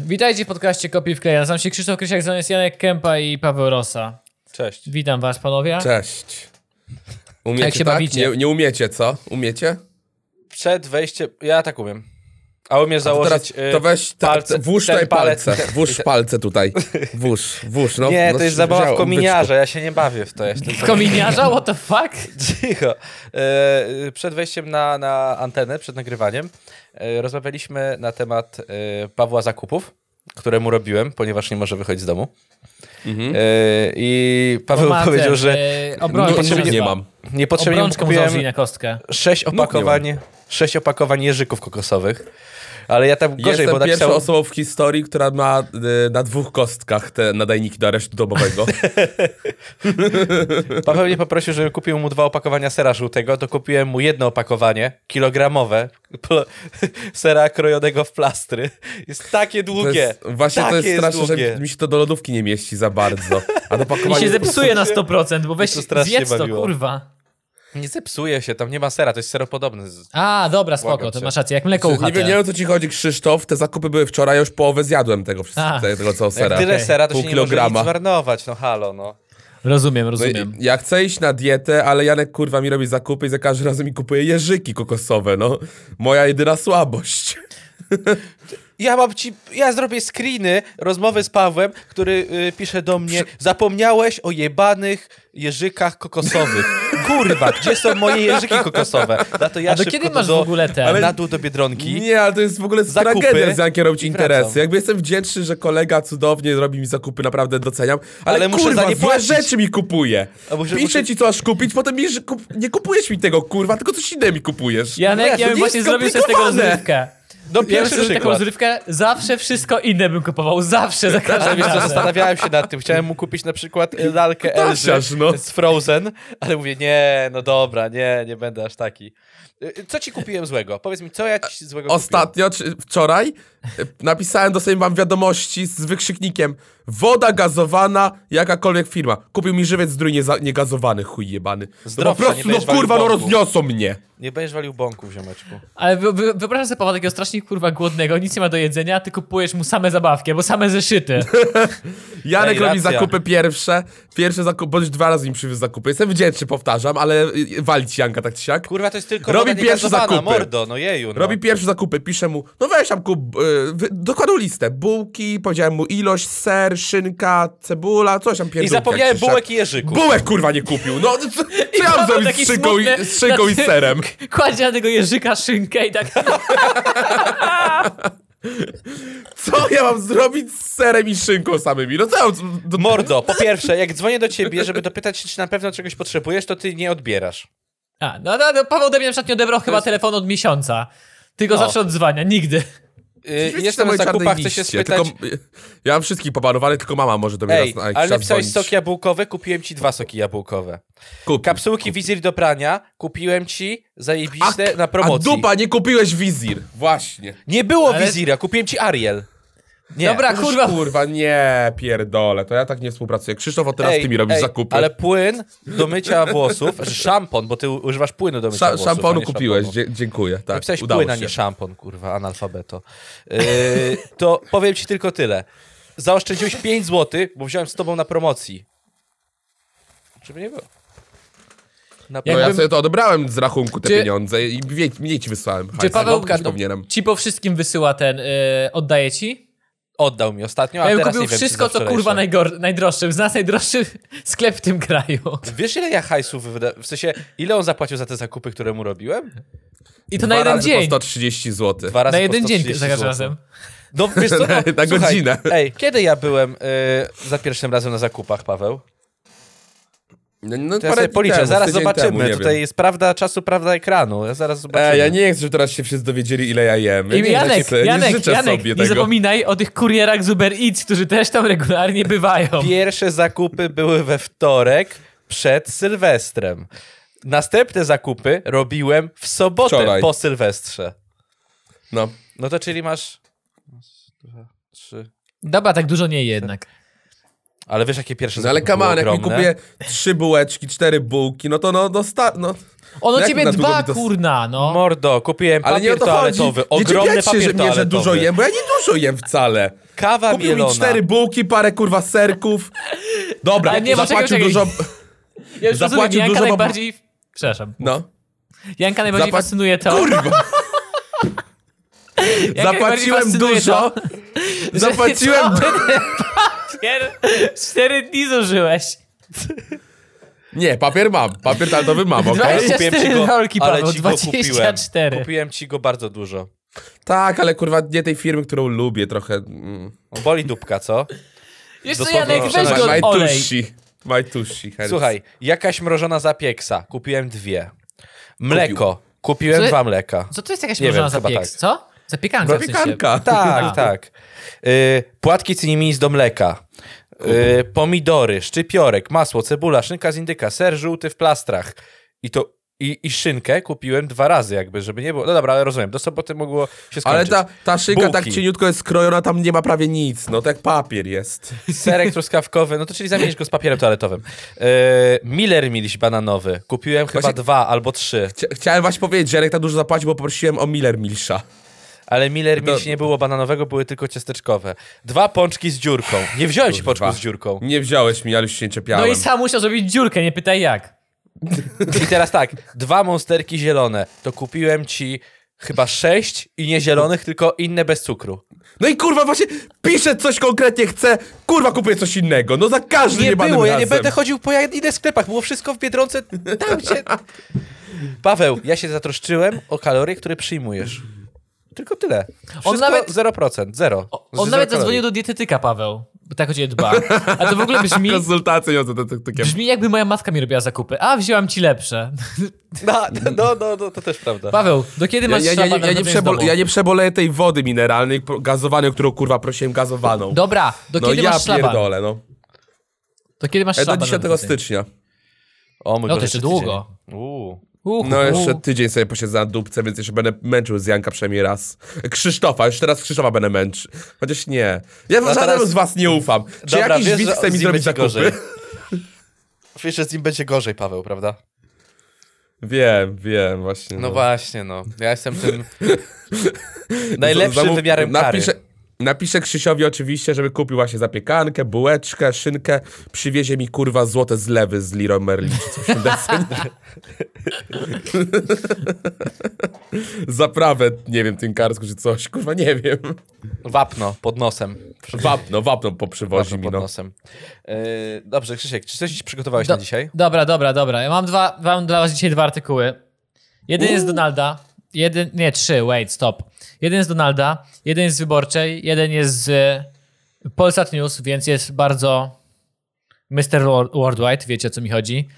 Witajcie w podcaście Kopii Wkleja. Nazywam się Krzysztof Krysiak, z jest Janek Kępa i Paweł Rosa. Cześć. Witam was, panowie. Cześć. Umiecie Jak się tak? bawicie? Nie, nie umiecie, co? Umiecie? Przed wejściem. Ja tak umiem. A umiesz A to założyć. teraz, y, to weź, ta, palce- włóż tutaj palec. palce. Włóż palce tutaj. Włóż, włóż. No, nie, no, to jest zabawa w wziął, kominiarze, ja się nie bawię w to. Jestem W kominiarza? What the fuck? Cicho. E, przed wejściem na, na antenę, przed nagrywaniem, e, rozmawialiśmy na temat e, Pawła Zakupów, któremu robiłem, ponieważ nie może wychodzić z domu. Mhm. I Paweł O, ma powiedział, ten, że obrączkę Niepotrzebnie nie mam. niepotrzebnie mu kupiłem sześć opakowań, sześć opakowań jeżyków kokosowych. Ale ja tam gorzej, Jestem bo pierwszą napisał... osobą w historii, która ma y, na dwóch kostkach te nadajniki do aresztu domowego. Paweł mnie poprosił, żebym kupił mu dwa opakowania sera żółtego, to kupiłem mu jedno opakowanie, kilogramowe, pl- sera krojonego w plastry. Jest takie To długie. jest, właśnie takie to jest straszne, długie. że mi się to do lodówki nie mieści za bardzo. A I dopakowanie... się zepsuje na 100%, bo weź zjedz to, bawiło. kurwa. Nie zepsuje się, tam nie ma sera, to jest seropodobny. z- A, dobra, spoko, to masz rację, jak mleko Nie uchate. wiem, nie wiem, o co ci chodzi, Krzysztof. Te zakupy były wczoraj, ja już połowę zjadłem tego wszystkiego, tego co Jak sera. tyle Okej. sera, to Pół się nie może kilograma. nic zmarnować, no halo, no. Rozumiem, No rozumiem. Ja chcę iść na dietę, ale Janek kurwa mi robi zakupy i za każdym razem mi kupuje jeżyki kokosowe, no. Moja jedyna słabość. Ja mam ci, ja zrobię screeny rozmowy z Pawłem, który y, pisze do mnie, zapomniałeś o jebanych jeżykach kokosowych. Kurwa, gdzie są moje jeżyki kokosowe? Na to ja A do kiedy masz do, w ogóle ten? Ale na dół do Biedronki. Nie, ale to jest w ogóle Zakupy tragedia z Jankiem robić interesy. Jakby jestem wdzięczny, że kolega cudownie robi mi zakupy, naprawdę doceniam. Ale, Ale muszę kurwa, złe rzeczy mi kupuje. Muszę- Piszę muszę- ci, co masz kupić, potem mi, że kup... nie kupujesz mi tego, kurwa, tylko coś innego mi kupujesz. Janek, Wiesz, ja to bym nie właśnie zrobił sobie z tego skomplikowane. Rozrywkę. No Ja taką rozrywkę, zawsze wszystko inne bym kupował, zawsze, za każdym razem. zastanawiałem się nad tym. Chciałem mu kupić na przykład lalkę Elzy no. z Frozen, ale mówię, nie, no dobra, nie, nie będę aż taki. Co ci kupiłem złego? Powiedz mi, co ja ci złego kupiłem? Ostatnio, czy wczoraj, napisałem do sobie wam wiadomości z wykrzyknikiem woda gazowana, jakakolwiek firma. Kupił mi żywiec zdrój niegazowany, chuj jebany. No po Zdrowsza, prostu, no kurwa, no rozniosą mnie. Nie będziesz walił bąków, ziomeczku. Ale wy, wy, wyobrażam sobie Pawła takiego strasznie kurwa głodnego, nic nie ma do jedzenia, ty kupujesz mu same zabawki, albo same zeszyty. Janek Ej, robi racja. zakupy pierwsze, pierwsze zakupy, bądź dwa razy mi przywiózł zakupy. Jestem wdzięczny, powtarzam, ale y, walić Janka tak czy siak. Kurwa, to jest tylko Robi pierwsze zakupy. mordo, no jeju, no. Robi pierwsze zakupy, piszę mu, no weź tam kup, y, dokładną listę, bułki, powiedziałem mu ilość, ser, szynka, cebula, coś tam I pierdółki, zapomniałem się bułek i jeżyków. Bułek kurwa nie kupił, no co, co ja mam zrobić z szynką, i, z szynką i serem? Kładzie na tego jeżyka szynkę i tak... Co ja mam zrobić z serem i szynką samymi? No co ja mam- do, Mordo, po pierwsze, jak dzwonię do ciebie, żeby dopytać się, czy na pewno czegoś potrzebujesz, to ty nie odbierasz. A, no, no, no Paweł ode mnie na przykład nie odebrał chyba jest- telefonu od miesiąca. Tylko O. zawsze odzwania, nigdy. Yy, jestem na na zakupach, chcę się spytać... Tylko, ja mam wszystkich popanowanych, tylko mama może do mnie Ej, raz na ale napisałeś sok jabłkowy, kupiłem ci dwa soki jabłkowe. Kup. Kapsułki wizir do prania, kupiłem ci zajebiste na A promocji. dupa, nie kupiłeś wizir. Właśnie. Nie było Ale- wizira, kupiłem ci Ariel. Nie. Dobra, Kurwa. kurwa. Kurwa, nie, pierdolę, to ja tak nie współpracuję. Krzysztof, od teraz Ej, ty mi robisz ej, zakupy. Ale płyn do mycia włosów, szampon, bo ty używasz płynu do mycia Sza włosów. a szamponu nie kupiłeś, szamponu. dzie dziękuję. Tak, Napisałeś udało płyn, a się. nie szampon, kurwa, analfabeto. Yy, to powiem ci tylko tyle. Zaoszczędziłeś 5 zł, bo wziąłem z tobą na promocji. Żeby nie było. Na No ja Jakbym- sobie to odebrałem z rachunku te Czy- pieniądze i mniej, mniej ci wysłałem. Czy Paweł powinienem. ci po wszystkim wysyła ten, y, oddaje ci? Oddał mi ostatnio, a Ja teraz kupił nie wiem, wszystko, co kurwa najgor- najdroższe. Z nas najdroższy sklep w tym kraju. Wiesz, ile ja hajsu wyda... W sensie, ile on zapłacił za te zakupy, które mu robiłem? I to Dwa na jeden razy dzień. po 130 zł. Dwa razy Na po jeden dzień 130 za każdym razem. No wiesz co, no, Na słuchaj, godzinę. Ej, kiedy ja byłem y, za pierwszym razem na zakupach, Paweł? No, no, To ja sobie policzę, temu, zaraz zobaczymy. Temu, nie Tutaj wiem. jest prawda czasu, prawda ekranu. Ja zaraz zobaczymy. Ej, ja nie chcę, żeby teraz się wszyscy dowiedzieli, ile ja jem. Ja I nie, Janek, nie Janek, życzę Janek, sobie nie tego. zapominaj o tych kurierach z Uber Eats, którzy też tam regularnie bywają. Pierwsze zakupy były we wtorek przed Sylwestrem. Następne zakupy robiłem w sobotę Wczoraj. po Sylwestrze. No. No to czyli masz... Raz, dwa, trzy... Dobra, tak dużo nie jednak. Ale wiesz, jakie pierwsze No ale come on, jak mi kupię trzy bułeczki, cztery bułki, no to no, no, sta- no. On No o jak ciebie mi to- kurna, no. Mordo, kupiłem Ale nie papier o to chodzi. toaletowy, Nie ogromny czepiajcie się, papier że mnie, że dużo jem, bo ja nie dużo jem wcale. Kawa Kupił mielona. mi cztery bułki, parę kurwa serków. Dobra, Ale nie, bo zapłacił czekaj, dużo... Ja zapłacił Janka dużo, bo- najbardziej... Przepraszam. No. Janka najbardziej Zapła- fascynuje to... Kurwa, zapłaciłem dużo. To, Zapłaciłem... ty papier cztery dni zużyłeś. Nie, papier mam, papier toaletowy mam, okej? Dwadzieścia- Kupiłem ci 24 go, rolki, ale Paweł, ci go kupiłem. 24. Kupiłem ci go bardzo dużo. Tak, ale kurwa nie tej firmy, którą lubię trochę. Mm. Boli dupka, co? Wiesz co, Dosłownie Janek, weź go olej. Majtusi. Hence. Słuchaj, jakaś mrożona zapieksa. Kupiłem dwie. Mleko. Kupiłem Co- dwa mleka. Co to jest jakaś Nie mrożona wiem, chyba zapieks? tak. Co? Zapiekanka w sensie. Zapiekanka. Tak, A. tak. Y, płatki cynimis do mleka. Y, pomidory, szczypiorek, masło, cebula, szynka z indyka, ser żółty w plastrach. I to i, i szynkę kupiłem dwa razy jakby, żeby nie było... No dobra, ale rozumiem, do soboty mogło się skończyć. Ale ta, ta szynka tak Bułki. cieniutko jest skrojona, tam nie ma prawie nic. No to jak papier jest. Serek truskawkowy, no to czyli zamienisz go z papierem toaletowym. Yy, Miller Milś bananowy. Kupiłem chyba Właśnie- dwa albo trzy, Chcia- Chciałem właśnie powiedzieć, że Jarek tak dużo zapłacił, bo poprosiłem o Miller Milsza. Ale Miller To- Milś nie było bananowego, były tylko ciasteczkowe. Dwa pączki z dziurką. Nie wziąłem ci Kurwa. pączku z dziurką. Nie wziąłeś mi, ale już się nie No czepiałem. i sam musiał zrobić dziurkę, nie pytaj jak. I teraz tak, dwa monsterki zielone. To kupiłem ci chyba sześć i nie zielonych, tylko inne bez cukru. No i kurwa właśnie pisze coś konkretnie, chcę, kurwa kupuję coś innego. No za każdym Nie było, ja razem. nie będę chodził po innych sklepach, było wszystko w Biedronce, tam gdzie... Paweł, ja się zatroszczyłem o kalorie, które przyjmujesz. Tylko tyle. Wszystko On nawet- 0%, zero. On Zero nawet zadzwonił do dietetyka, Paweł. Bo tak o ciebie dba. A to w ogóle brzmi, Konsultacje no to, to, to, takie... brzmi jakby moja matka mi robiła zakupy. A, wzięłam ci lepsze. No, no, no, no, to też prawda. Paweł, do kiedy Ja, masz ja, ja, szlaban nie, ja, nie przebol, ja nie przeboleję tej wody mineralnej, gazowanej, o którą kurwa prosiłem gazowaną. Dobra, do no kiedy ja masz szlaban? pierdolę, no. Do kiedy masz E, do szlaban? 10 na domu? stycznia. O mój No to Boże, jeszcze tydzień. długo. Uuu. Uch, No jeszcze tydzień sobie posiedzę na dupce, więc jeszcze będę męczył z Janka przynajmniej raz. Krzysztofa, już teraz Krzysztofa będę męczył. Chociaż nie. Ja No żadnemu teraz- z was nie ufam. Czy Dobra, jakiś wiesz, widz chce mi z nim zrobić będzie zakupy? gorzej. Wiesz, że z nim będzie gorzej, Paweł, prawda? Wiem, wiem, właśnie. No właśnie, no. Ja jestem tym najlepszym Zamów- wymiarem kary. Napiszę Krzysiowi oczywiście, żeby kupił właśnie zapiekankę, bułeczkę, szynkę. Przywiezie mi kurwa złote zlewy z Leroy Merlin czy coś. Zaprawę, nie wiem, tynkarsku czy coś. Kurwa, nie wiem. Wapno pod nosem. Wapno, wapno poprzywozi Wapno mi, pod no. nosem. Yy, dobrze, Krzysiek, czy coś przygotowałeś Do- na dzisiaj? Dobra, dobra, dobra. Ja mam dwa, mam dla was dzisiaj dwa artykuły. Jeden jest z Donalda, jeden, nie, trzy, wait, stop. Jeden jest z Donalda, jeden jest z Wyborczej, jeden jest z y, Polsat News, więc jest bardzo Mr. Wor- Worldwide, wiecie o co mi chodzi.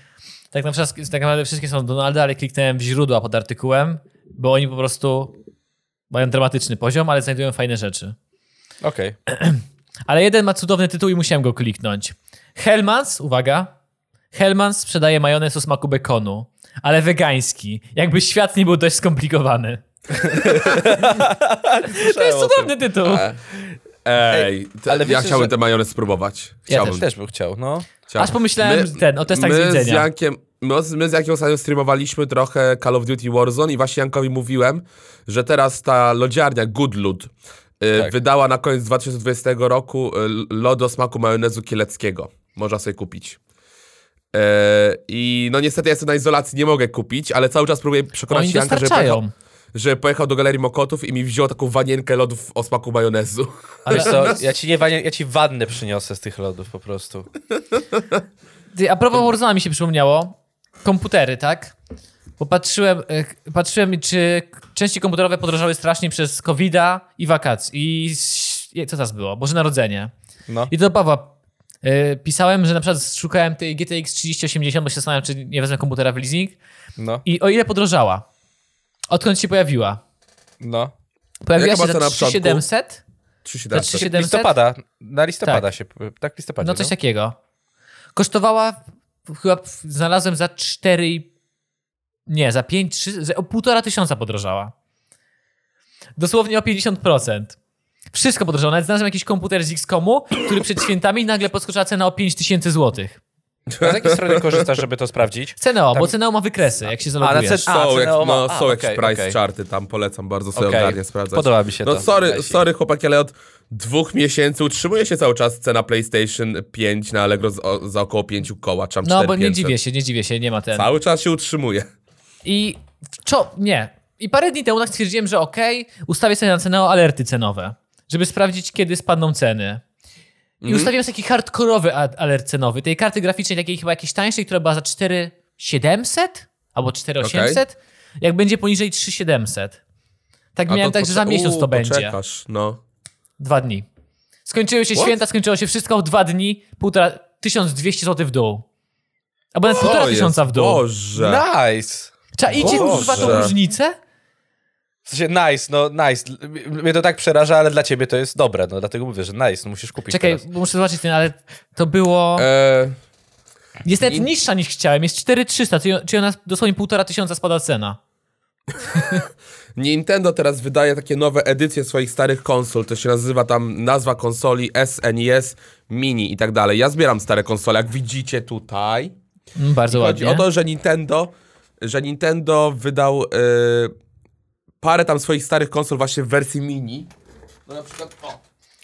Tak naprawdę, tak naprawdę wszystkie są Donalda, ale kliknąłem w źródła pod artykułem, bo oni po prostu mają dramatyczny poziom, ale znajdują fajne rzeczy. Okej. Ale jeden ma cudowny tytuł i musiałem go kliknąć. Hellmans, uwaga, Hellmans sprzedaje majonez o smaku bekonu, ale wegański. Jakby świat nie był dość skomplikowany. To jest cudowny tytuł. Ej, te, ale ja chciałbym że- ten majonez spróbować. Ja Chciałbym. Też, też bym chciał, no. chciałbym. Aż pomyślałem ten, o testach my z z jedzenia. Jankiem, my, my z Jankiem ostatnio streamowaliśmy trochę Call of Duty Warzone i właśnie Jankowi mówiłem, że teraz ta lodziarnia Good Lud y, Tak. wydała na koniec 2020 roku y, lody o smaku majonezu kieleckiego. Można sobie kupić. Y, I no niestety ja jestem na izolacji, nie mogę kupić, ale cały czas próbuję przekonać Oni Janka, że pojechał, że pojechał do Galerii Mokotów i mi wziął taką wanienkę lodów o smaku majonezu. Ale, Wiesz co, ja ci, nie, wanie- ja ci wannę przyniosę z tych lodów po prostu. Ty, a propos Warzone'a mi się przypomniało. Komputery, tak? Bo patrzyłem, e, patrzyłem, czy części komputerowe podrożały strasznie przez COVID-a i wakacje. I co teraz było? Boże Narodzenie. No. I do Pawła e, pisałem, że na przykład szukałem tej GTX 3080, bo się zastanawiam, czy nie wezmę komputera w leasing. No, I o ile podrożała? Odkąd się pojawiła? no. Pojawiła Jaka się za cena na początku? 3700? 3700. 3700? Listopada. Na listopada Tak. się, tak w listopadzie, No coś takiego. Kosztowała, chyba znalazłem za 4, i- nie, za 5, 3, za, o półtora tysiąca podrożała. Dosłownie o 50%. Wszystko podrożało. Nawet znalazłem jakiś komputer z XCOMu, który przed świętami nagle podskoczyła cena o 5000 złotych. A z jakiej strony korzystasz, żeby to sprawdzić? Ceneo, bo Ceneo ma wykresy, jak się zalogujesz. A, Są, jak, Ceneo ma- no, a, są okej, price okej. charty, tam polecam bardzo sobie Okej. ogarnie sprawdzać. Podoba mi się No to. sorry, Nice. sorry chłopaki, ale od dwóch miesięcy utrzymuje się cały czas cena PlayStation 5 na Allegro z, o, za około 5 koła, czy tam No, bo nie 4500. dziwię się, nie dziwię się, nie ma ten. Cały czas się utrzymuje. I czo, nie. I parę dni temu tak stwierdziłem, że okej, ustawię sobie na Ceneo alerty cenowe, żeby sprawdzić, kiedy spadną ceny. I ustawiłem sobie taki hardkorowy alert cenowy, tej karty graficznej takiej chyba jakiejś tańszej, która była za 4700 albo 4800, jak będzie poniżej 3700. Tak A miałem tak, że za miesiąc to będzie. Poczekasz, no. Dwa dni. Skończyły się What? święta, skończyło się wszystko w dwa dni, półtora, 1200 zł w dół. Albo nawet półtora tysiąca w dół. Boże. Nice! Czaicie Boże. kurwa tą różnicę? W sensie, nice, no nice. Mnie to tak przeraża, ale dla ciebie to jest dobre, no dlatego mówię, że nice, no musisz kupić Czekaj, teraz. muszę zobaczyć ten, ale to było... E, Jest nawet in- niższa niż chciałem, jest 4300, czyli czyli ona dosłownie półtora tysiąca spada cena. Nintendo teraz wydaje takie nowe edycje swoich starych konsol, to się nazywa tam nazwa konsoli SNES Mini i tak dalej. Ja zbieram stare konsole, jak widzicie tutaj. Mm, bardzo Chodzi ładnie. o to, że Nintendo, że Nintendo wydał y, parę tam swoich starych konsol właśnie w wersji mini. No na przykład o.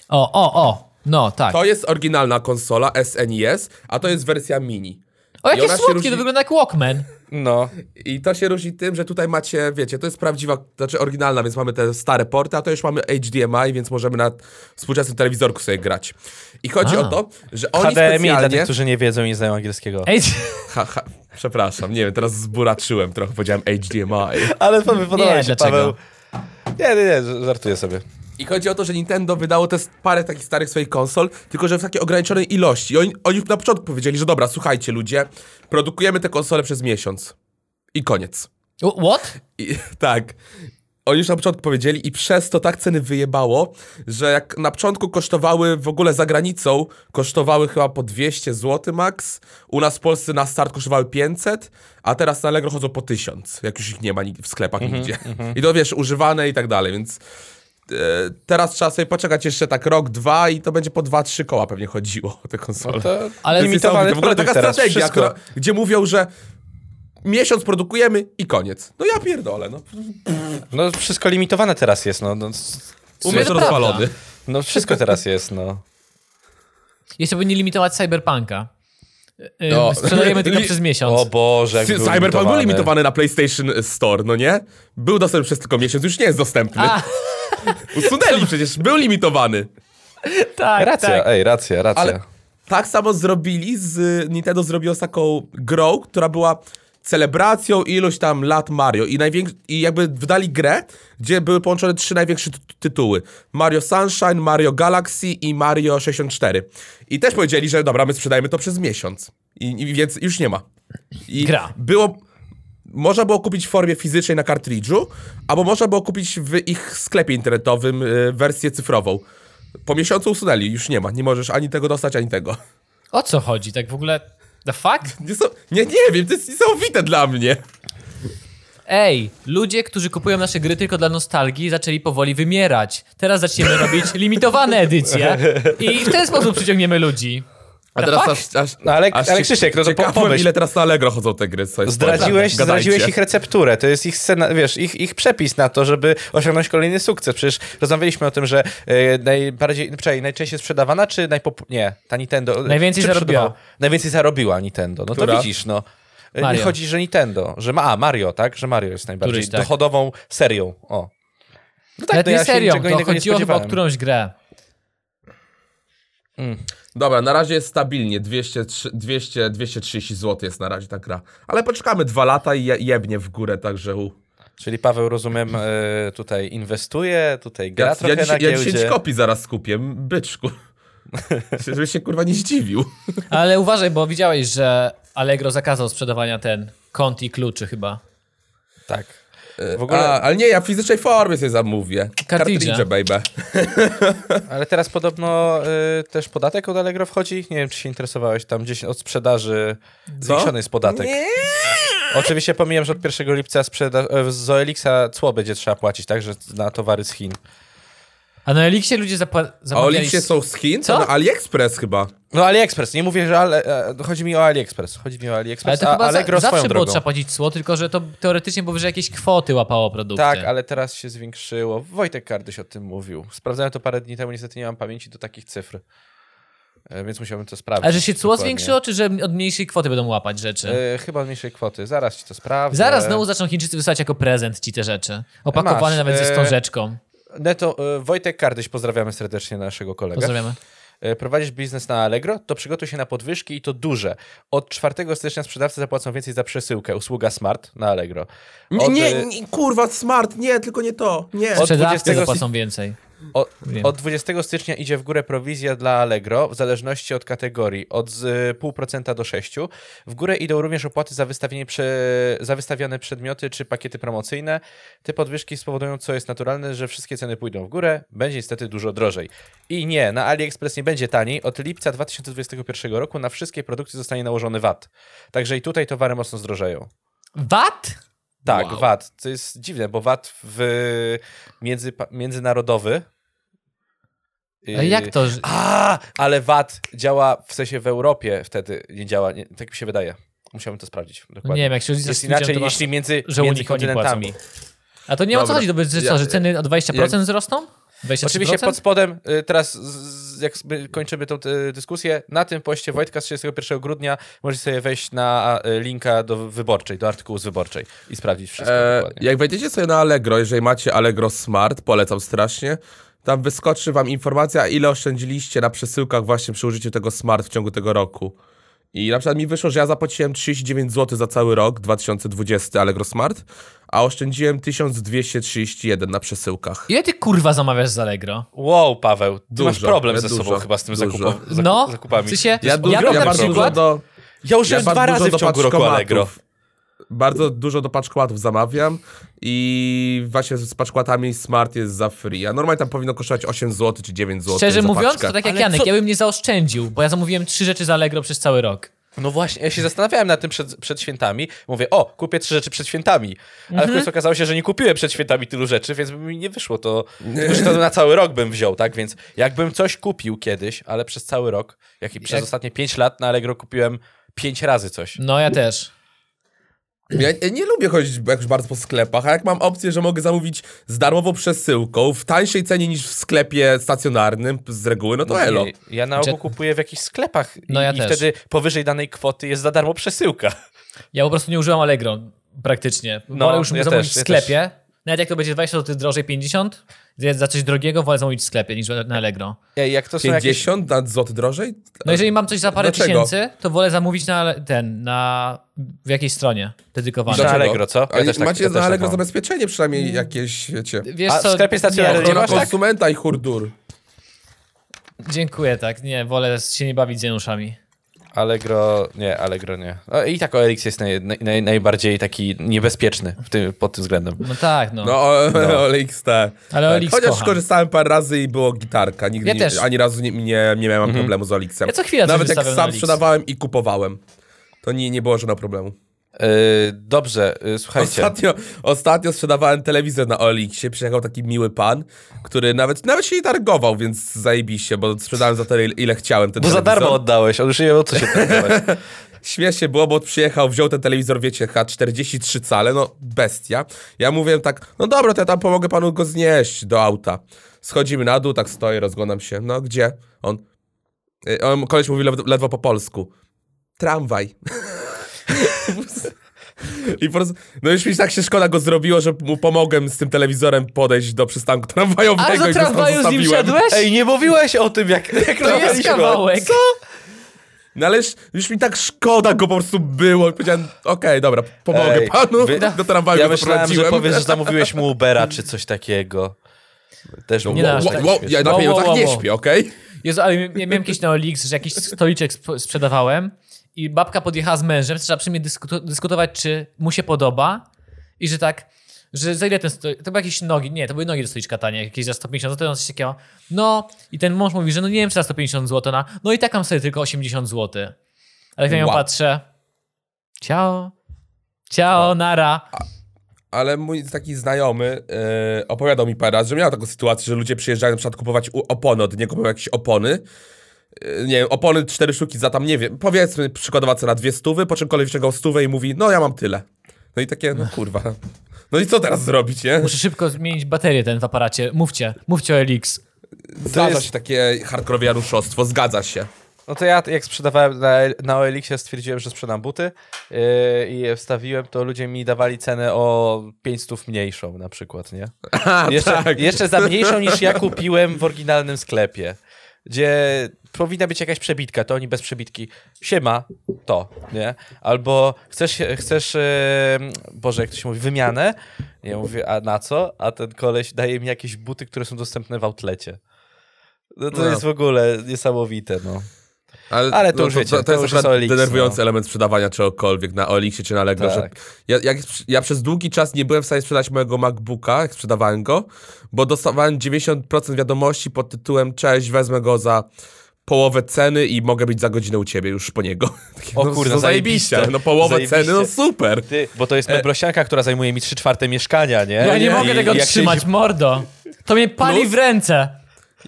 O, o, o, no tak. To jest oryginalna konsola SNES, a to jest wersja mini. O, jakie słodkie, różni- to wygląda jak Walkman. No, I to się różni tym, że tutaj macie, wiecie, to jest prawdziwa, znaczy oryginalna, więc mamy te stare porty, a to już mamy HDMI, więc możemy na współczesnym telewizorku sobie grać. I chodzi A. o to, że oni HDMI dla specjalnie... tych, którzy nie wiedzą i nie znają angielskiego. Ha, ha, przepraszam, nie wiem, teraz zburaczyłem trochę, powiedziałem HDMI. Ale to mi podoba Nie, się, dlaczego? Paweł. Nie, nie, nie, żartuję sobie. I chodzi o to, że Nintendo wydało te parę takich starych swoich konsol, tylko że w takiej ograniczonej ilości. I oni, oni na początku powiedzieli, że dobra, słuchajcie ludzie, produkujemy te konsole przez miesiąc. I koniec. what? I, tak. Oni już na początku powiedzieli i przez to tak ceny wyjebało, że jak na początku kosztowały w ogóle za granicą, kosztowały chyba po 200 zł max, u nas w Polsce na start kosztowały 500, a teraz na Allegro chodzą po 1000, jak już ich nie ma w sklepach nigdzie. I to wiesz, używane i tak dalej, więc teraz trzeba sobie poczekać jeszcze tak rok, dwa i to będzie po 2-3 koła pewnie chodziło te konsole. To Ale Ale limitowany w ogóle taka strategia, która, gdzie mówią, że miesiąc produkujemy i koniec. No ja pierdolę, no. No wszystko limitowane teraz jest, no. No, Umysł rozwalony. prawda. no wszystko teraz jest, no. Jeszcze powinni limitować Cyberpunka. Yy, No. Sprzedajemy tylko przez miesiąc. O Boże, jak Cyberpunk był limitowany na PlayStation Store, no nie? Był dostępny przez tylko miesiąc, już nie jest dostępny. A, Usunęli przecież, był limitowany. tak, Racja, tak. ej, racja, racja. Ale tak samo zrobili z... Nintendo zrobiło z taką grą, która była celebracją iluś tam lat Mario i, i jakby wydali grę, gdzie były połączone trzy największe ty- tytuły. Mario Sunshine, Mario Galaxy i Mario 64. I też powiedzieli, że dobra, my sprzedajemy to przez miesiąc. I, i więc już nie ma. I Gra. było... Można było kupić w formie fizycznej na kartridżu, albo można było kupić w ich sklepie internetowym y, wersję cyfrową. Po miesiącu usunęli, już nie ma. Nie możesz ani tego dostać, ani tego. O co chodzi? Tak w ogóle... The fuck? Nie, są, nie, nie wiem, to jest niesamowite dla mnie. Ej, ludzie, którzy kupują nasze gry tylko dla nostalgii, zaczęli powoli wymierać. Teraz zaczniemy robić limitowane edycje i w ten sposób przyciągniemy ludzi. A teraz aż, aż, No ale- aż ale Krzysiek, no to po- pomyśl. ile teraz na Allegro chodzą te gry. Co Zdradziłeś, zdradziłeś ich recepturę, to jest ich scena, wiesz, ich, ich przepis na to, żeby osiągnąć kolejny sukces. Przecież rozmawialiśmy o tym, że e, najbardziej, czekaj, najczęściej sprzedawana, czy najpop... Nie, ta Nintendo... Najwięcej zarobiła. Najwięcej zarobiła Nintendo, no Która? to widzisz, no. E, Mario. Chodzi, że Nintendo, że ma, a Mario, tak? Że Mario jest najbardziej Któryś tak. dochodową serią, o. No Nawet no nie ja się serią, to innego nie chodziło chyba o którąś grę. Dobra, na razie jest stabilnie. 200, 200, 230 zł jest na razie ta gra. Ale poczekamy dwa lata i je- jebnie w górę, także... U. Czyli Paweł, rozumiem, e, tutaj inwestuje, tutaj gra Ja, trochę ja, na dziesię- ja giełdzie. 10 kopii zaraz skupię, byczku. Żebyś się kurwa nie zdziwił. Ale uważaj, bo widziałeś, że Allegro zakazał sprzedawania ten kont i kluczy chyba. Tak. W ogóle... A, ale nie, ja w fizycznej formie sobie zamówię. Kartridże. baby. Ale teraz podobno y, też podatek od Allegro wchodzi. Nie wiem, czy się interesowałeś tam gdzieś od sprzedaży. Zwiększony jest podatek. Nie. Oczywiście pomijam, że od 1 lipca sprzeda- e, z Zoelixa cło będzie trzeba płacić, także na towary z Chin. A na Elixie ludzie zapła- A. Olixie są z Chin? Co? To na AliExpress chyba. No AliExpress, nie mówię, że ale, e, chodzi mi o AliExpress. Chodzi mi o Ale AliExpress, to a chyba za, Allegro zawsze było trzeba płacić cło, tylko że to teoretycznie powyżej jakiejś kwoty łapało produkty. Tak, ale teraz się zwiększyło. Wojtek Kardyś o tym mówił. Sprawdzałem to parę dni temu, niestety nie mam pamięci do takich cyfr. E, Więc musiałbym to sprawdzić. Ale że się cło zwiększyło, czy że od mniejszej kwoty będą łapać rzeczy? E, chyba od mniejszej kwoty. Zaraz ci to sprawdzę. Zaraz znowu zaczną Chińczycy wysyłać jako prezent ci te rzeczy. Opakowane Masz, nawet ze wstążeczką. Neto, Wojtek Kardyś, pozdrawiamy serdecznie naszego kolegę. Pozdrawiamy. E, Prowadzisz biznes na Allegro, to przygotuj się na podwyżki i to duże. Od 4 stycznia sprzedawcy zapłacą więcej za przesyłkę. Usługa Smart na Allegro. Nie, Od, nie, nie, kurwa, smart, nie, tylko nie to. Nie. Od Sprzedawcy 20 zapłacą więcej. Od, Wiem. od 20 stycznia idzie w górę prowizja dla Allegro, w zależności od kategorii, od z 0,5% do 6%. W górę idą również opłaty za, wystawienie prze, za wystawiane przedmioty czy pakiety promocyjne. Te podwyżki spowodują, co jest naturalne, że wszystkie ceny pójdą w górę, będzie niestety dużo drożej. I nie, na AliExpress nie będzie taniej. Od lipca 2021 roku na wszystkie produkty zostanie nałożony VAT. Także i tutaj towary mocno zdrożeją. VAT? Tak, Wow. VAT. To jest dziwne, bo VAT w między, międzynarodowy. Ale jak to? że- A, ale VAT działa w sensie w Europie wtedy nie działa. Nie, tak mi się wydaje. Musiałbym to sprawdzić. No Dokładnie. nie wiem, jak się jest inaczej, jeśli między, że między kontynentami. A to nie o co Dobra. chodzi, to będzie Ja- co, że ceny o 20% wzrosną? 23%? Oczywiście pod spodem, y, teraz jak my kończymy tą y, dyskusję, na tym poście Wojtka z 31 grudnia możecie sobie wejść na linka do wyborczej, do artykułu z wyborczej i sprawdzić wszystko E, dokładnie. jak wejdziecie sobie na Allegro, jeżeli macie Allegro Smart, polecam strasznie, tam wyskoczy wam informacja, ile oszczędziliście na przesyłkach właśnie przy użyciu tego Smart w ciągu tego roku. I na przykład mi wyszło, że ja zapłaciłem 39 zł za cały rok 2020 Allegro Smart, a oszczędziłem 1231 na przesyłkach. Ile ty kurwa zamawiasz z Allegro? Wow, Paweł, ty Dużo, masz problem ja ze dużo, sobą chyba z tym dużo. zakupem, zakup, No, zakupami. w sensie, Ja, ja, bardzo dużo przykład... do... Ja użyłem ja dwa razy w ciągu roku Allegro. Bardzo dużo do paczkomatów zamawiam i właśnie z paczkomatami Smart jest za free. A normalnie tam powinno kosztować 8 zł czy 9 zł. Szczerze za mówiąc, paczkę. to tak jak Ale Janek, co- ja bym nie zaoszczędził, bo ja zamówiłem trzy rzeczy z Allegro przez cały rok. No właśnie, ja się zastanawiałem nad tym przed, przed świętami. Mówię, o, kupię trzy rzeczy przed świętami. Ale Mhm. w końcu okazało się, że nie kupiłem przed świętami tylu rzeczy, więc by mi nie wyszło to. Że to na cały rok bym wziął, tak? Więc jakbym coś kupił kiedyś, ale przez cały rok, jak i przez Jak- ostatnie pięć lat na Allegro kupiłem pięć razy coś. No ja też. Ja ja nie lubię chodzić jakoś bardzo po sklepach, a jak mam opcję, że mogę zamówić z darmową przesyłką w tańszej cenie niż w sklepie stacjonarnym z reguły, no to elo. Nie, Ja na ogół kupuję w jakichś sklepach No i, ja i też. wtedy powyżej danej kwoty jest za darmo przesyłka. Ja po prostu nie używam Allegro praktycznie. No, wolę już ja zamówić też, w ja sklepie. Nawet jak to będzie 20 zł drożej 50, za- za coś drogiego wolę zamówić w sklepie niż na Allegro. Ej, Jak to są jakieś... 50 na złot drożej? No jeżeli mam coś za parę Dlaczego? tysięcy, to wolę zamówić na ten, na w jakiejś stronie dedykowanej. Na? Allegro, co? Ja Ale też tak- macie ja na tak Allegro mam. zabezpieczenie przynajmniej jakieś, wiecie. Wiesz A w sklepie stacjonarnym nie, masz tak? konsumenta i hurdur. Dziękuję, tak. Nie, wolę się nie bawić z Januszami. Allegro, nie, Allegro nie. No, I tak OLX jest naj, naj, najbardziej taki niebezpieczny w tym, pod tym względem. No tak, no. No, o, OLX te. Ale Tak. OLX Chociaż kocham. korzystałem parę razy i było gitarka. Nigdy Ja nie, też. ani razu nie, nie, nie miałem problemu z OLX-em. Ja co chwila coś Nawet jak na sam OLX. sprzedawałem i kupowałem. To nie, nie było żadnego problemu. Yy, dobrze, yy, słuchajcie. Ostatnio, ostatnio sprzedawałem telewizor na OLX-ie, przyjechał taki miły pan, który nawet, nawet się nie targował, więc zajebiście, bo sprzedałem za tyle, ile chciałem ten Bo za telewizor. darmo oddałeś, on już nie wiem o co się targować. Śmiesznie było, bo przyjechał, wziął ten telewizor, wiecie, H43 cale, no bestia. Ja mówiłem tak, no dobra, to ja tam pomogę panu go znieść do auta. Schodzimy na dół, tak stoję, rozglądam się, no gdzie? On, y, on koleś mówi ledwo po polsku. Tramwaj. I po prostu, no już mi tak się szkoda go zrobiło, że mu pomogłem z tym telewizorem podejść do przystanku tramwajowego A i do tramwaju z nim szedłeś? Ej, nie mówiłeś o tym, jak, jak to jest kawałek. No ale już, już mi tak szkoda go po prostu było. I powiedziałem, okej, dobra, pomogę Ej, panu. wy- Do tramwaju Ja go myślałem, że powiesz, że zamówiłeś mu Ubera czy coś takiego. Też Nie było da aż Wow, tak wow, ja na pieniądzach wow, nie śpię, okej? Jezu, ale ja miałem kiedyś na OLX, że jakiś stoliczek sp- sprzedawałem i babka podjechała z mężem, zaczęła przy mnie dyskuto- dyskutować, czy mu się podoba i że tak, że za ile ten to były jakieś nogi, nie, to były nogi do stoliczka tanie, jakieś za 150 zł, coś takiego, no i ten mąż mówi, że no nie wiem, czy za 150 zł, na, no i tak mam sobie tylko 80 zł. Ale jak na nią patrzę, ciao, ciao, nara. ale mój taki znajomy e, opowiadał mi parę razy, że miał taką sytuację, że ludzie przyjeżdżają na przykład kupować opony od niego, kupują jakieś opony. E, nie wiem, opony cztery sztuki za tam, nie wiem, powiedzmy przykładowa cena dwie stówy, po czym kolej wyciągał stówę i mówi, no ja mam tyle. No i takie, no kurwa. No i co teraz zrobić, nie? Muszę szybko zmienić baterię ten w aparacie. Mówcie, mówcie o Elix. Zgadza jest- się takie hardkorowe jaruszostwo, zgadza się. No to ja jak sprzedawałem na, na OLX-ie stwierdziłem, że sprzedam buty yy, i je wstawiłem, to ludzie mi dawali cenę o 500 mniejszą na przykład, nie? A, Jeszcze, tak. jeszcze za mniejszą niż ja kupiłem w oryginalnym sklepie, gdzie powinna być jakaś przebitka, to oni bez przebitki. Siema, to, nie? Albo chcesz, chcesz e, Boże, jak to się mówi, wymianę? Ja mówię, a na co? A ten koleś daje mi jakieś buty, które są dostępne w outlecie. No to No. jest w ogóle niesamowite, no. Ale, Ale to już wiecie, to, to jest już akurat jest OLX, denerwujący no. element sprzedawania czegokolwiek na OLX czy na Allegro. Że Tak. ja, jak, ja przez długi czas nie byłem w stanie sprzedać mojego MacBooka, jak sprzedawałem go, bo dostawałem 90% wiadomości pod tytułem cześć, wezmę go za połowę ceny i mogę być za godzinę u ciebie już po niego. O no, kurde, no zajebiście. zajebiście. No połowę Zajebiście. ceny, no super. Ty, bo to jest meblosianka, która zajmuje mi 3 czwarte mieszkania, nie? Ja nie I- mogę tego trzymać, się- mordo. To mnie pali Plus- w ręce.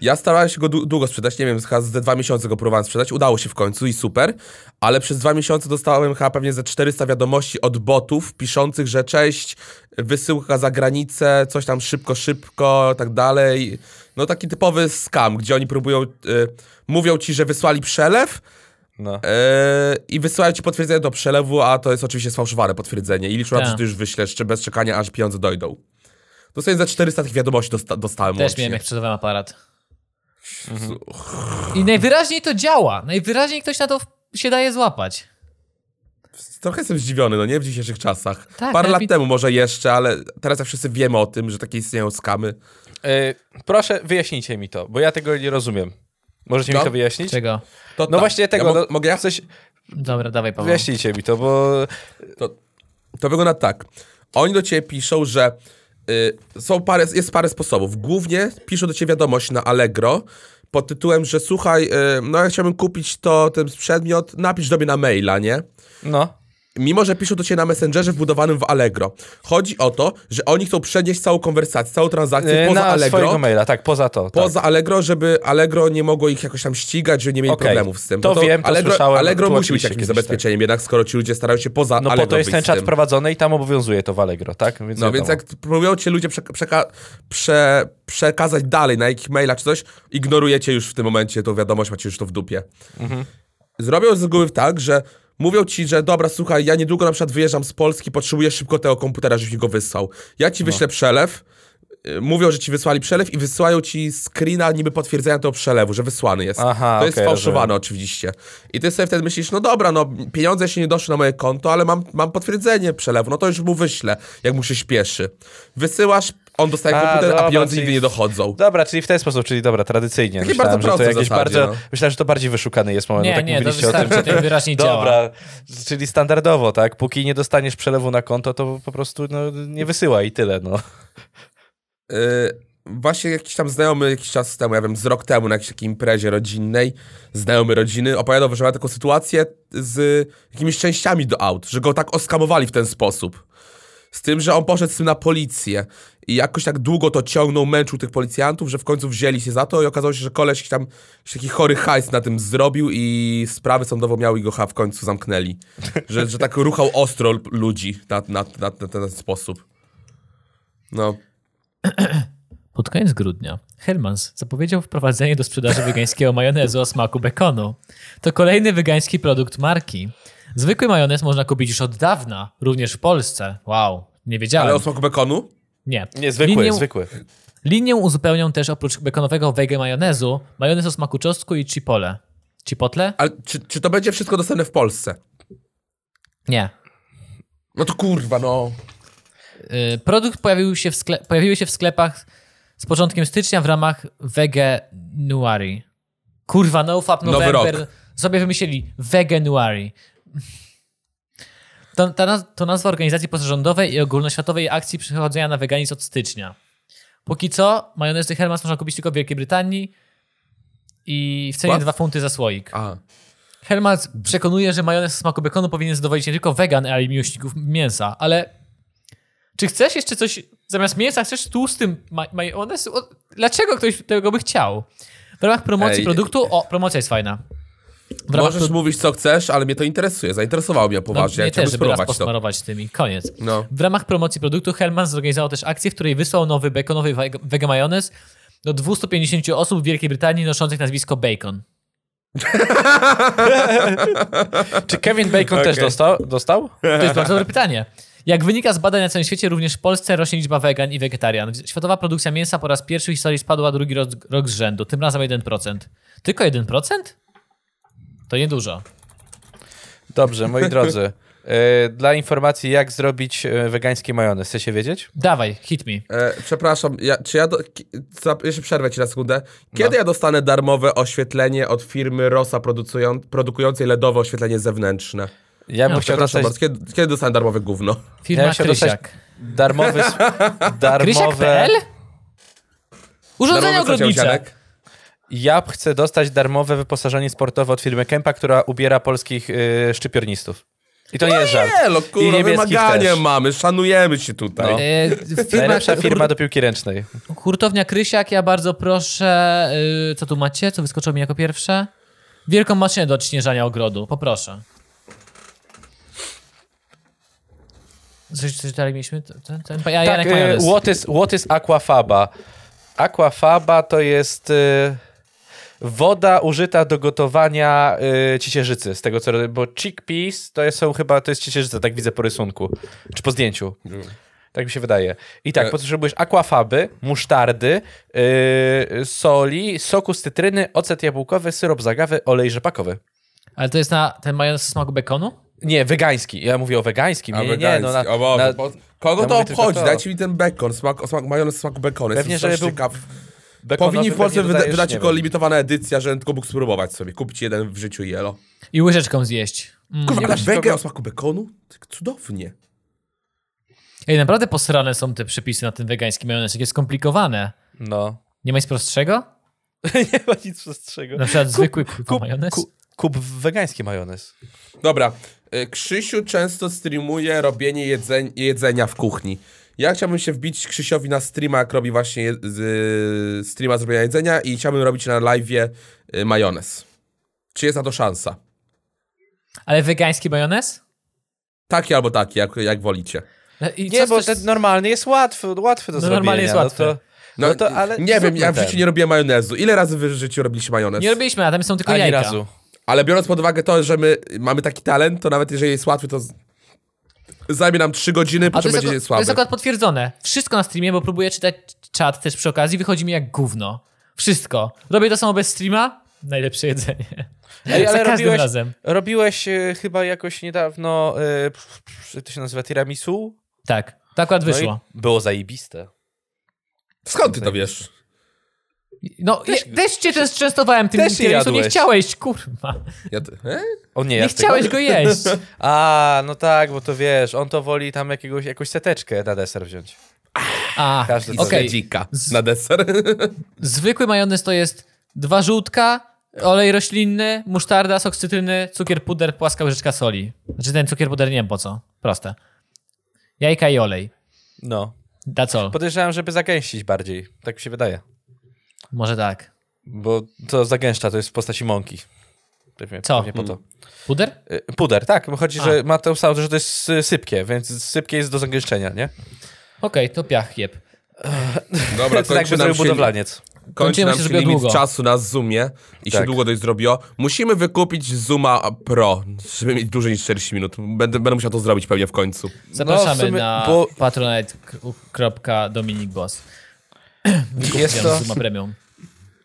Ja starałem się go dłu- długo sprzedać, nie wiem, chyba ze dwa miesiące go próbowałem sprzedać, udało się w końcu i super, ale przez dwa miesiące dostałem chyba pewnie ze 400 wiadomości od botów piszących, że cześć, wysyłka za granicę, coś tam szybko, szybko, tak dalej. No taki typowy scam, gdzie oni próbują, y, mówią ci, że wysłali przelew, No. y, i wysyłają ci potwierdzenie do przelewu, a to jest oczywiście sfałszowane potwierdzenie i liczą na to, Tak. że ty już wyślesz, czy bez czekania, aż pieniądze dojdą. Dostałem za 400 tych wiadomości dosta- dostałem Też łącznie. miałem, jak sprzedawałem aparat. I najwyraźniej to działa. Najwyraźniej ktoś na to się daje złapać. Trochę jestem zdziwiony, no nie? W dzisiejszych czasach. Tak, Parę lat temu może jeszcze, ale teraz jak wszyscy wiemy o tym, że takie istnieją skamy. Y, proszę, wyjaśnijcie mi to, bo ja tego nie rozumiem. Możecie No. mi to wyjaśnić? Czego? To No tak. właśnie tego, Ja mo- no, mogę ja? Coś, Dobra, dawaj Paweł. wyjaśnijcie mi to, bo To, to wygląda tak. Oni do ciebie piszą, że są parę, jest parę sposobów. Głównie piszą do ciebie wiadomość na Allegro pod tytułem, że słuchaj, y, no ja chciałbym kupić to, ten przedmiot, napisz do mnie na maila, nie? no. Mimo, że piszą do ciebie na Messengerze wbudowanym w Allegro. Chodzi o to, że oni chcą przenieść całą konwersację, całą transakcję Y, poza na Allegro. swojego maila, tak, poza to. Poza Allegro, żeby Allegro nie mogło ich jakoś tam ścigać, że nie mieli Okej, problemów z tym. to Bo wiem, to Allegro, słyszałem, Allegro musi być jakimś zabezpieczeniem, jednak skoro ci ludzie starają się poza tak. No Allegro po to jest ten czat prowadzony i tam obowiązuje to w Allegro, tak? Więc No więc wiadomo. jak próbują cię ludzie przeka- przeka- prze- przekazać dalej na jakich maila czy coś, ignorujecie już w tym momencie tą wiadomość, macie już to w dupie. Mhm. Zrobią z reguły tak, że mówią ci, że dobra, słuchaj, ja niedługo na przykład wyjeżdżam z Polski, potrzebuję szybko tego komputera, żebyś mi go wysłał. Ja No. ci wyślę przelew, mówią, że ci wysłali przelew i wysyłają ci screena niby potwierdzenia tego przelewu, że wysłany jest. Aha, to jest okej, fałszowane rozumiem. oczywiście. I ty sobie wtedy myślisz, no dobra, no pieniądze jeszcze nie doszły na moje konto, ale mam, mam potwierdzenie przelewu, no to już mu wyślę, jak mu się śpieszy. Wysyłasz, on dostaje A, komputer, a pieniądze czyli- nigdy nie dochodzą. Dobra, czyli w ten sposób, czyli dobra, tradycyjnie. Takie myślałem, bardzo że to jakieś zasadzie, bardzo, no. Myślałem, że to bardziej wyszukany jest moment, Nie, bo tak nie, to mówiliście o tym, wystarczy, że to wyraźnie działa. Dobra, czyli standardowo, tak? Póki nie dostaniesz przelewu na konto, to po prostu no, nie wysyłaj i tyle, no. Yy, właśnie jakiś tam znajomy jakiś czas temu, ja wiem, z rok temu na jakiejś takiej imprezie rodzinnej, znajomy rodziny, opowiadał, że miał taką sytuację z jakimiś częściami do aut, że go tak oskamowali w ten sposób. Z tym, że on poszedł z tym na policję i jakoś tak długo to ciągnął, męczył tych policjantów, że w końcu wzięli się za to i okazało się, że koleś tam jakiś taki chory hajs na tym zrobił i sprawę sądową miał i go chyba w końcu zamknęli. Że, że tak ruchał ostro ludzi na, na, na, na ten sposób. No. Pod koniec grudnia Hellmans zapowiedział wprowadzenie do sprzedaży wegańskiego majonezu o smaku bekonu. To kolejny wegański produkt marki. Zwykły majonez można kupić już od dawna, również w Polsce. Wow, nie wiedziałem. Ale o smaku bekonu? Nie. Nie, zwykły, Linię, zwykły. linię uzupełnią też oprócz bekonowego wege majonezu majonez o smaku czosnku i chipotle. Chipotle? Ale czy, czy to będzie wszystko dostępne w Polsce? Nie. No to kurwa, no. Y, Produkt pojawił się w skle- pojawiły się w sklepach z początkiem stycznia w ramach Veganuary. Kurwa, no Nowy November. Sobie wymyślili Veganuary. To, ta, to nazwa organizacji pozarządowej i ogólnoświatowej akcji przechodzenia na weganizm od stycznia. Póki co majonezy Hellmann's można kupić tylko w Wielkiej Brytanii i w cenie What? 2 funty za słoik. A. Hellmann's przekonuje, że majonez smaku bekonu powinien zadowolić nie tylko wegan, ale i miłośników mięsa, ale Czy chcesz jeszcze coś, zamiast mięsa chcesz tłustym ma- majonez? O, Dlaczego ktoś tego by chciał? W ramach promocji Ej. produktu, o, promocja jest fajna. W ramach Możesz mówić co chcesz, ale mnie to interesuje. Zainteresowało mnie No, poważnie. mnie ja chciałbym też, żeby raz spróbować to. posmarować tymi. Koniec. No. W ramach promocji produktu Hellman zorganizował też akcję, w której wysłał nowy baconowy wege- wege majonez do 250 osób w Wielkiej Brytanii noszących nazwisko Bacon. Czy Kevin Bacon też Okej. dostał? dostał? To jest bardzo dobre pytanie. Jak wynika z badań na całym świecie, również w Polsce rośnie liczba wegan i wegetarian. Światowa produkcja mięsa po raz pierwszy w historii spadła drugi rok, rok z rzędu, tym razem 1%. Tylko 1%? To niedużo. Dobrze, moi drodzy. e, Dla informacji, jak zrobić e, wegański majonez. Chcecie wiedzieć? Dawaj, hit me. E, przepraszam, ja, czy ja. Do, jeszcze przerwę ci na sekundę. Kiedy No. ja dostanę darmowe oświetlenie od firmy Rosa produkują, produkującej LEDowe oświetlenie zewnętrzne? Ja bym No, chciał dostać bardzo, kiedy, kiedy dostanę darmowe gówno? Firma Ja Krysiak. darmowy... darmowe... Krysiak.pl? Urządzenia ogrodnicze. Ja chcę dostać darmowe wyposażenie sportowe od firmy Kempa, która ubiera polskich y, szczypiornistów. I to nie jest żart. Nie, no I kurwa, wymagania też. mamy, szanujemy się tutaj. No. E, firma, Najlepsza firma do piłki ręcznej. Hurtownia Krysiak, ja bardzo proszę. y, co tu macie? Co wyskoczyło mi jako pierwsze? Wielką maszynę do odśnieżania ogrodu. Poproszę. Coś, coś dalej mieliśmy? Ten, ten, ja, Tak, Janek y, what, is, what is aquafaba? Aquafaba to jest y, woda użyta do gotowania y, ciecierzycy, z tego co robię, bo chickpeas to jest, są chyba, to jest ciecierzyca, tak widzę po rysunku, czy po zdjęciu. Tak mi się wydaje. I tak, E. potrzebujesz aquafaby, musztardy, soli, soku z cytryny, ocet jabłkowy, syrop z agawy, olej rzepakowy. Ale to jest na ten majonez o smaku bekonu? Nie, wegański. Ja mówię o wegańskim. A Nie, nie, nie. No, na, o Boże, na, po- kogo ja to obchodzi? to. Dajcie mi ten bekon, smak, smak, majonez smaku bekonu. Pewnie, Jestem że był ciekaw. bekonowy Powinni w Polsce wyda wydać tylko limitowana edycja, żebym tylko mógł spróbować sobie. Kupić jeden w życiu i jelo. I łyżeczką zjeść. Mm. Kurwa, ale wege kogo- o smaku bekonu? Tak Cudownie. Ej, naprawdę posrane są te przepisy na ten wegański majonez. Jakie skomplikowane. No. Nie ma nic prostszego? nie ma nic przestrzego. Na przykład zwykły kurwa, kup, majonez? Kup, kup wegański majonez. Dobra. Y, Krzysiu często streamuje robienie jedzeń, jedzenia w kuchni. Ja chciałbym się wbić Krzysiowi na streama, jak robi właśnie je, z, streama zrobienia jedzenia i chciałbym robić na live'ie y, majonez. Czy jest na to szansa? Ale wegański majonez? Taki albo taki, jak, jak wolicie. I Nie, bo to ten normalny jest łatwy, łatwy do No, zrobienia. normalnie jest No łatwy. to, No, no to, ale nie wiem, ja w ten. życiu nie robiłem majonezu. Ile razy wy w życiu robiliście majonez? Nie robiliśmy, a tam są tylko Ani jajka. razu. Ale biorąc pod uwagę to, że my mamy taki talent, to nawet jeżeli jest łatwy, to z... zajmie nam 3 godziny, po czym jest, będzie akurat, to słaby. jest akurat potwierdzone. Wszystko na streamie, bo próbuję czytać czat też przy okazji, wychodzi mi jak gówno. Wszystko. Robię to samo bez streama, najlepsze jedzenie. Ej, Za ale każdym robiłeś, razem. robiłeś e, chyba jakoś niedawno, e, pff, pff, to się nazywa tiramisu? Tak, to akurat No wyszło. było zajebiste. Skąd ty to wiesz? No, też, je, też cię też częstowałem tym tiramisu, nie chciałeś, kurwa. Ja e? O nie, Nie z tego- chciałeś go jeść. A, no tak, bo to wiesz, on to woli tam jakiegoś, jakąś seteczkę na deser wziąć. A, Każdy okay. dzika na deser. Zwykły majonez to jest dwa żółtka, olej roślinny, musztarda, sok cytryny, cukier, puder, płaska łyżeczka soli. Znaczy ten cukier, puder nie wiem po co. Proste. Jajka i olej. No. That's all. Podejrzewam, żeby zagęścić bardziej. Tak mi się wydaje. Może tak. Bo to zagęszcza, to jest w postaci mąki. Pewnie, Co? Pewnie po to. Puder? Y, Puder, tak, bo chodzi, A. że ma to samo, że to jest sypkie, więc sypkie jest do zagęszczenia, nie? Okej, to piach jeb. Dobra, To tak by zrobił się, budowlaniec. kończy Kończymy nam się, się limit długo. czasu na Zoomie i się Tak. długo dość zrobiło. Musimy wykupić Zooma Pro, żeby mieć dłużej niż 40 minut. Będę, będę musiał to zrobić pewnie w końcu. Zapraszamy No, w sumie, na bo- patronite.dominikboss. Jest to, Zuma Premium.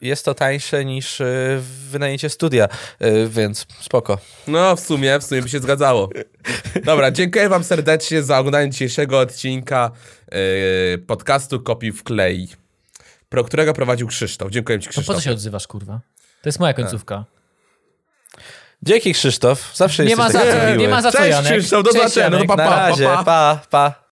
jest to tańsze niż y, wynajęcie studia, y, więc spoko. No, w sumie, w sumie by się zgadzało. Dobra, dziękuję wam serdecznie za oglądanie dzisiejszego odcinka yy, podcastu Kopi w klej, pro którego prowadził Krzysztof. Dziękuję ci, No po Krzysztof. co się odzywasz, kurwa? To jest moja końcówka. Dzięki Krzysztof, zawsze Nie jesteś ma za taki miły. nie ma za co, Cześć Janek. Krzysztof, do Cześć, zobaczenia. No Janek. pa, Na pa, razie, pa, pa. pa, pa.